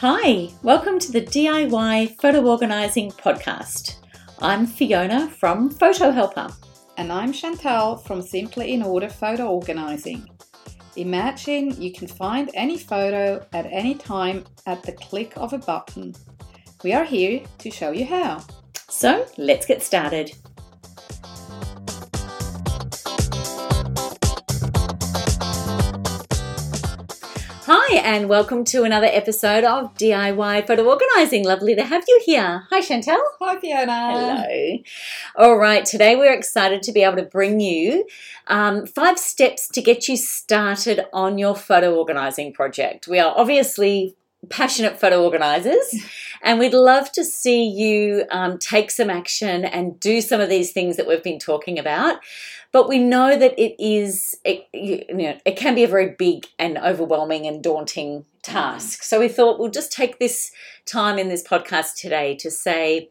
Hi, welcome to the DIY Photo Organising Podcast. I'm Fiona from Photo Helper. And I'm Chantal from Simply in Order Photo Organising. Imagine you can find any photo at any time at the click of a button. We are here to show you how. So let's get started. Hi, and welcome to another episode of DIY Photo Organising. Lovely to have you here. Hi, Chantal. Hi, Fiona. Hello. All right, today we're excited to be able to bring you um, five steps to get you started on your photo organising project. We are obviously passionate photo organisers, and we'd love to see you um, take some action and do some of these things that we've been talking about. But we know that it is, it, you know, it can be a very big and overwhelming and daunting task. So we thought we'll just take this time in this podcast today to say,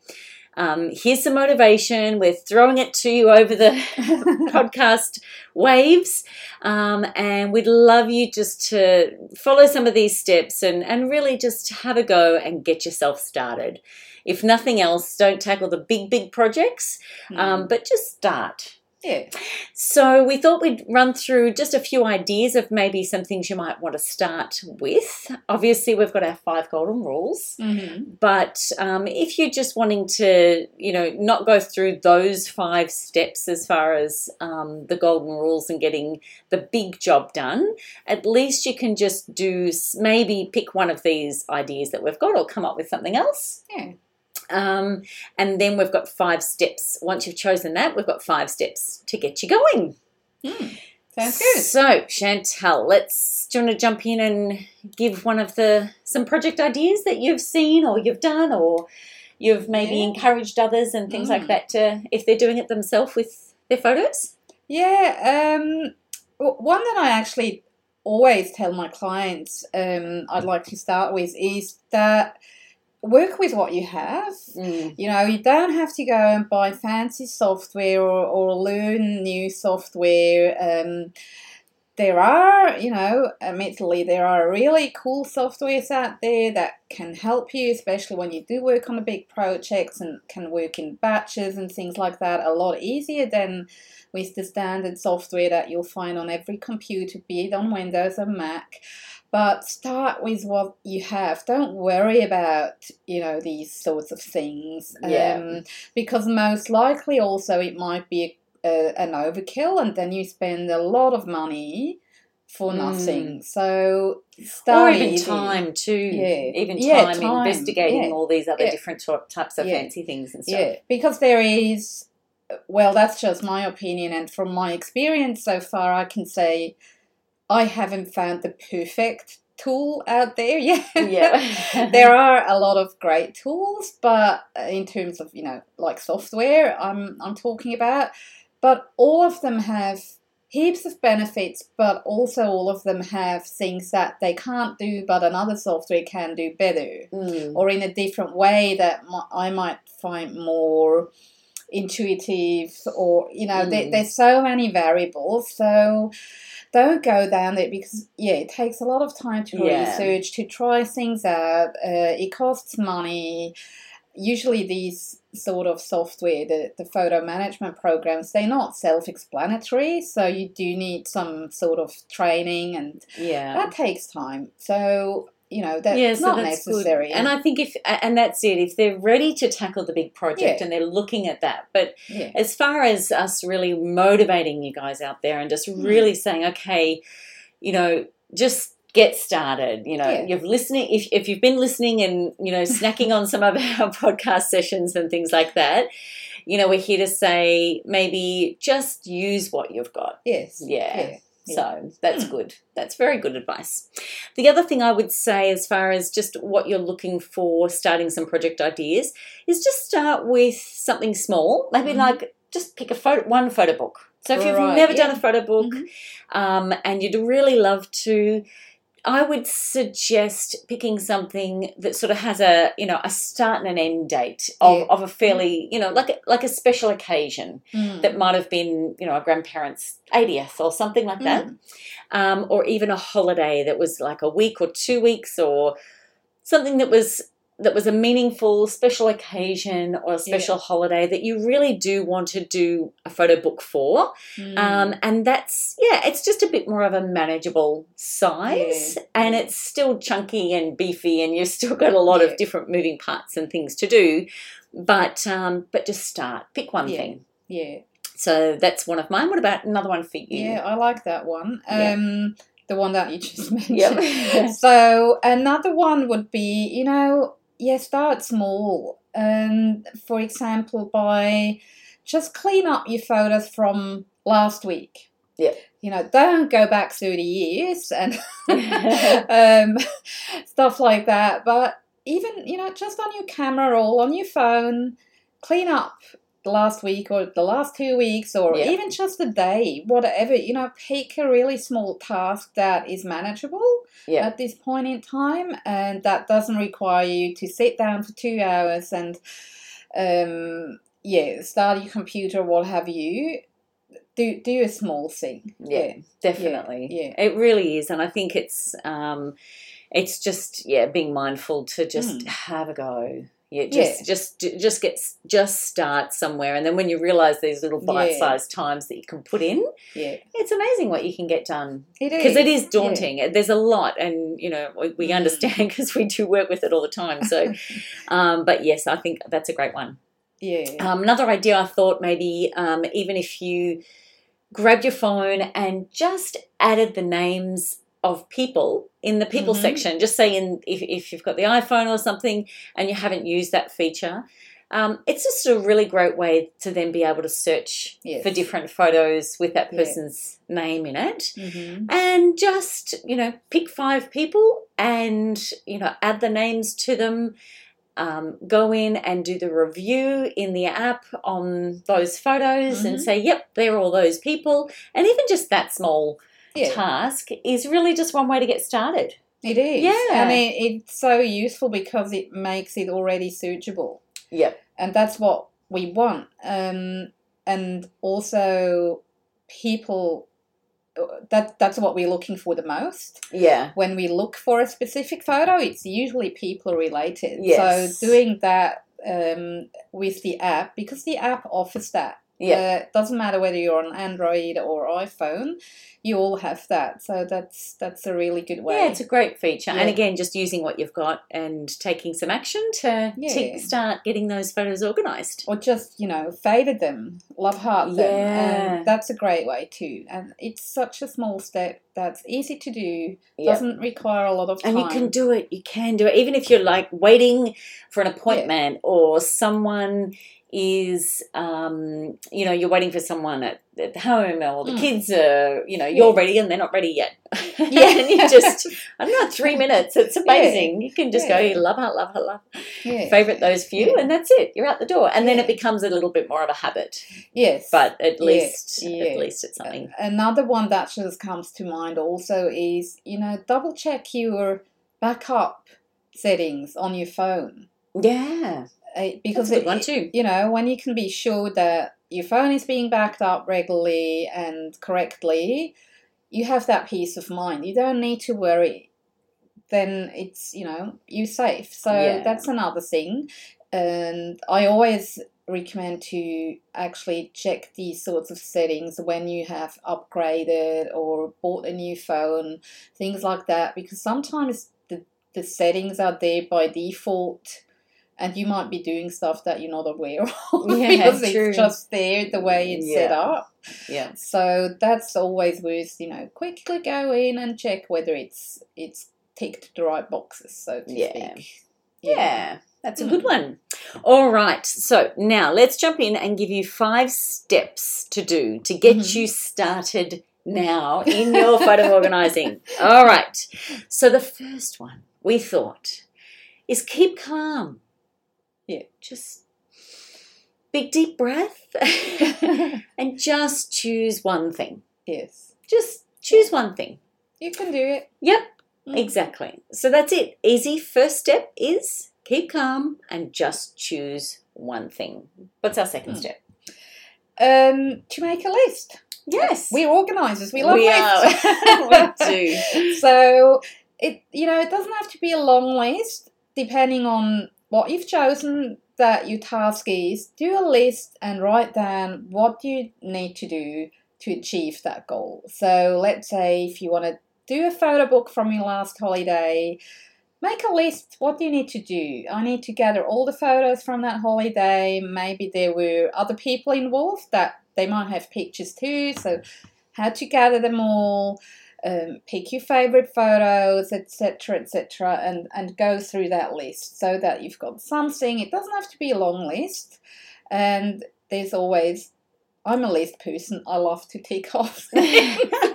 um, here's some motivation. We're throwing it to you over the podcast waves. Um, and we'd love you just to follow some of these steps and, and really just have a go and get yourself started. If nothing else, don't tackle the big, big projects, um, Mm. but just start. Yeah. So we thought we'd run through just a few ideas of maybe some things you might want to start with. Obviously, we've got our five golden rules. Mm-hmm. But um, if you're just wanting to, you know, not go through those five steps as far as um, the golden rules and getting the big job done, at least you can just do maybe pick one of these ideas that we've got or come up with something else. Yeah. Um, and then we've got five steps. Once you've chosen that, we've got five steps to get you going. Mm. Sounds good. So, Chantal, let's do you want to jump in and give one of the some project ideas that you've seen or you've done or you've maybe Yeah. encouraged others and things like Mm. that to if they're doing it themselves with their photos? Yeah. Um, one that I actually always tell my clients um, I'd like to start with is that work with what you have. Mm. You know, you don't have to go and buy fancy software or, or learn new software. Um, there are, you know, admittedly, there are really cool softwares out there that can help you, especially when you do work on a big projects and can work in batches and things like that a lot easier than with the standard software that you'll find on every computer, be it on Windows or Mac but start with what you have don't worry about you know these sorts of things Yeah. um, because most likely also it might be a, an overkill and then you spend a lot of money for Mm. nothing so Or even easy. time too. Yeah. Even Yeah, time, time. investigating Yeah. all these other Yeah. different types of fancy things and stuff. Yeah, because there is, well, that's just my opinion, and from my experience so far, I can say I haven't found the perfect tool out there yet. Yeah. there are a lot of great tools, but in terms of you know like software, I'm I'm talking about, but all of them have heaps of benefits, but also all of them have things that they can't do, but another software can do better Mm. or in a different way that I might find more intuitive or you know there, Mm. there's so many variables so don't go down there because yeah it takes a lot of time to Yeah. research to try things out uh, it costs money usually these sort of software the, the photo management programs they're not self-explanatory so you do need some sort of training and Yeah. that takes time so you know that's yeah, so not that's good. necessary And I think if and that's it. If they're ready to tackle the big project Yeah. and they're looking at that, but yeah. as far as us really motivating you guys out there and just Mm. really saying, okay, you know, just get started. You know, you've listening. If if you've been listening and you know snacking on some of our podcast sessions and things like that, you know, we're here to say maybe just use what you've got. Yes. Yeah. Yeah. So that's Hmm. good. That's very good advice. The other thing I would say, as far as just what you're looking for starting some project ideas, is just start with something small. Maybe Mhm. like just pick a photo, one photo book. So if you've Right, never yeah. done a photo book Mhm. um, and you'd really love to, I would suggest picking something that sort of has a you know a start and an end date of, Yeah. of a fairly you know like a, like a special occasion Mm. that might have been, you know, a grandparent's 80th or something like that. Mm. Um, or even a holiday that was like a week or two weeks or something that was that was a meaningful special occasion or a special holiday that you really do want to do a photo book for. Mm. Um, and that's, yeah, it's just a bit more of a manageable size Yeah, and yeah. it's still chunky and beefy and you've still got a lot Yeah. of different moving parts and things to do. But, um, but just start, pick one Yeah. thing. yeah. So that's one of mine. What about another one for you? Yeah, I like that one. Yeah. Um, the one that you just mentioned. Yep. so another one would be, you know, yeah, start small. Um, for example, by just clean up your photos from last week. Yeah. You know, don't go back thirty years and um, stuff like that. But even you know, just on your camera or on your phone, clean up the last week or the last two weeks or Yeah. even just a day, whatever. You know, pick a really small task that is manageable yeah. at this point in time, and that doesn't require you to sit down for two hours and, um, yeah, start your computer, what have you. Do do a small thing. Yeah, definitely. yeah. It really is, and I think it's um, it's just yeah, being mindful to just Mm. have a go. Yeah, just Yeah. just just get just start somewhere, and then when you realise these little bite-sized times that you can put in, yeah. it's amazing what you can get done It is because it is yeah. daunting. There's a lot, and you know we, we Mm. understand because we do work with it all the time. So, um, but yes, I think that's a great one. yeah. Um, another idea I thought maybe um, even if you grabbed your phone and just added the names of people in the people Mhm. section, just say in if, if you've got the iPhone or something and you haven't used that feature, um, it's just a really great way to then be able to search Yes. for different photos with that Yeah. person's name in it hmm and just you know pick five people and you know add the names to them um, go in and do the review in the app on those photos and Mhm. say yep they're all those people and even just that small Yeah. task is really just one way to get started It is. Yeah. I mean, it's so useful because it makes it already searchable. yep And that's what we want. Um, and also, people. That that's what we're looking for the most. yeah When we look for a specific photo, it's usually people related. Yes. So doing that um, with the app because the app offers that. Yeah Uh, doesn't matter whether you're on Android or iPhone, you all have that. So that's that's a really good way. yeah, it's a great feature. And again, just using what you've got and taking some action to, Yeah. to start getting those photos organised. or just you know favorite them love heart them Yeah. and that's a great way too and it's such a small step that's easy to do Yeah. doesn't require a lot of time And you can do it. You can do it. Even if you're like waiting for an appointment or someone is, um, you know, you're waiting for someone at, at home or the Mm. kids are, you know, you're Yeah. ready and they're not ready yet. Yeah. and you just, I don't know, three minutes. It's amazing. You can just Yeah. go, love her, love her, love yeah. Favorite those few, Yeah. and that's it. You're out the door. And then it becomes a little bit more of a habit. yes But at least, Yeah. at least it's something. another one that just comes to mind also is you know double check your backup settings on your phone Yeah. Uh, because That's a good it- one too. you know when you can be sure that your phone is being backed up regularly and correctly you have that peace of mind. You don't need to worry. Then it's you know you're safe. So Yeah. that's another thing. And i always recommend to actually check these sorts of settings when you have upgraded or bought a new phone things like that because sometimes the, the settings are there by default and you might be doing stuff that you're not aware of Yeah, because true. it's just there the way it's set up. Yeah. So that's always worth, you know, quickly go in and check whether it's it's ticked the right boxes, so to Yeah. speak. Yeah, that's a good Mm. one. All right, so now let's jump in and give you five steps to do to get Mhm. you started now in your photo organizing. All right, so the first one we thought is keep calm. Yeah. Just big deep breath and just choose one thing. Yes. Just choose one thing. You can do it. Yep, Mm. Exactly. So that's it. Easy first step is keep calm and just choose one thing. What's our second Mm. step? Um, to make a list. Yes. We're organisers. We love We lists. are. we do. So it you know it doesn't have to be a long list. depending on what you've chosen that your task is, do a list and write down what you need to do to achieve that goal. So let's say if you want to do a photo book from your last holiday, make a list. What do you need to do? I need to gather all the photos from that holiday. Maybe there were other people involved that they might have pictures too. So how to gather them all um, pick your favorite photos, etc., etc., and and go through that list so that you've got something. It doesn't have to be a long list, and there's always. I'm a list person. I love to tick off.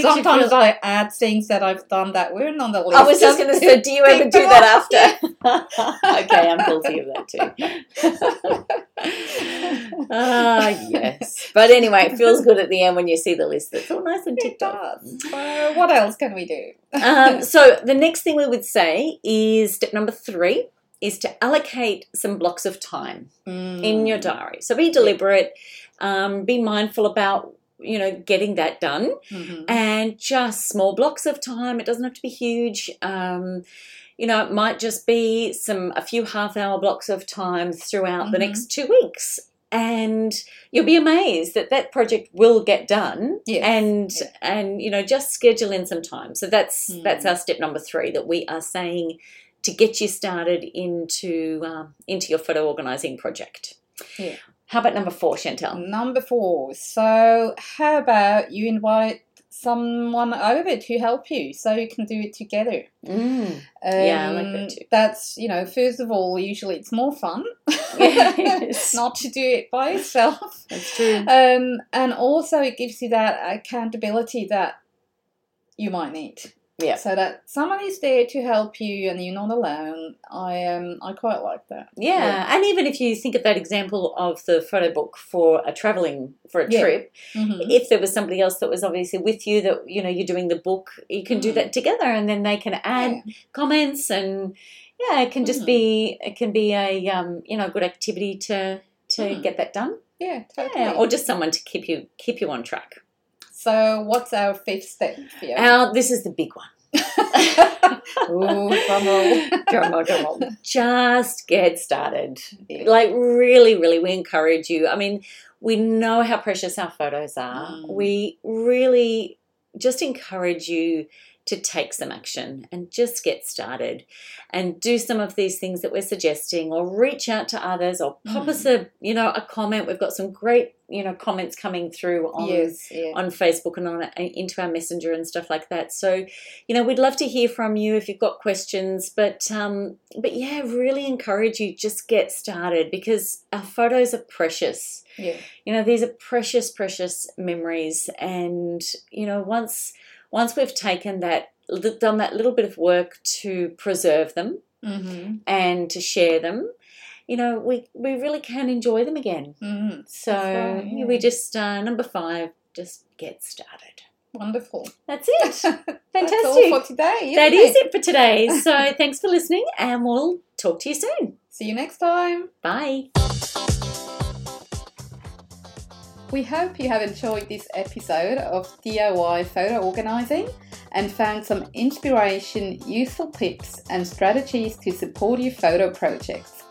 Sometimes feel... I add things that I've done that weren't on the list. I was just going to say, do you ever do that after? okay, I'm guilty of that too. Ah, yes. But anyway, it feels good at the end when you see the list. It's all nice and ticked off. Uh, what else can we do? um, so the next thing we would say is step number three is to allocate some blocks of time mm. in your diary. So be deliberate. Um, be mindful about you know getting that done mm-hmm. and just small blocks of time it doesn't have to be huge um, you know it might just be some a few half hour blocks of time throughout mm-hmm. the next two weeks and you'll be amazed that that project will get done yes. and yeah. and you know just schedule in some time so that's mm. that's our step number three that we are saying to get you started into um, into your photo organizing project yeah how about number four, Chantal? Number four. So, how about you invite someone over to help you so you can do it together? Mm. Um, yeah, I like that too. That's, you know, first of all, usually it's more fun yes. not to do it by yourself. That's true. Um, and also, it gives you that accountability that you might need. Yeah. So that somebody's there to help you and you're not alone. I um I quite like that. Yeah. yeah. And even if you think of that example of the photo book for a traveling for a yeah. trip, mm-hmm. if there was somebody else that was obviously with you that you know you're doing the book, you can do mm. that together and then they can add yeah. comments and yeah, it can just mm-hmm. be it can be a um you know good activity to to mm. get that done. Yeah, totally. Yeah, or just someone to keep you keep you on track. So, what's our fifth step? Our, this is the big one. Ooh, drum roll. drum roll, drum roll. Just get started. Yeah. Like, really, really, we encourage you. I mean, we know how precious our photos are. Mm. We really just encourage you to take some action and just get started and do some of these things that we're suggesting or reach out to others or pop mm. us a you know a comment we've got some great you know comments coming through on yes, yeah. on Facebook and on uh, into our messenger and stuff like that so you know we'd love to hear from you if you've got questions but um but yeah really encourage you just get started because our photos are precious yeah you know these are precious precious memories and you know once once we've taken that, done that little bit of work to preserve them mm-hmm. and to share them, you know, we, we really can enjoy them again. Mm-hmm. So right, yeah. we just, uh, number five, just get started. Wonderful. That's it. Fantastic. That's all for today. That is it? it for today. So thanks for listening, and we'll talk to you soon. See you next time. Bye. We hope you have enjoyed this episode of DIY photo organizing and found some inspiration, useful tips, and strategies to support your photo projects.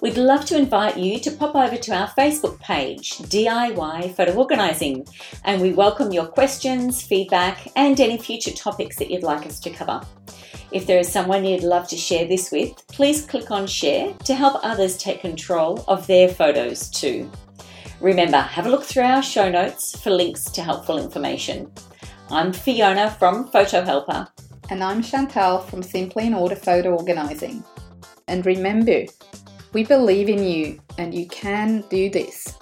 We'd love to invite you to pop over to our Facebook page, DIY Photo Organising, and we welcome your questions, feedback, and any future topics that you'd like us to cover. If there is someone you'd love to share this with, please click on share to help others take control of their photos too. Remember, have a look through our show notes for links to helpful information. I'm Fiona from Photo Helper. And I'm Chantal from Simply in Order Photo Organising. And remember, we believe in you and you can do this.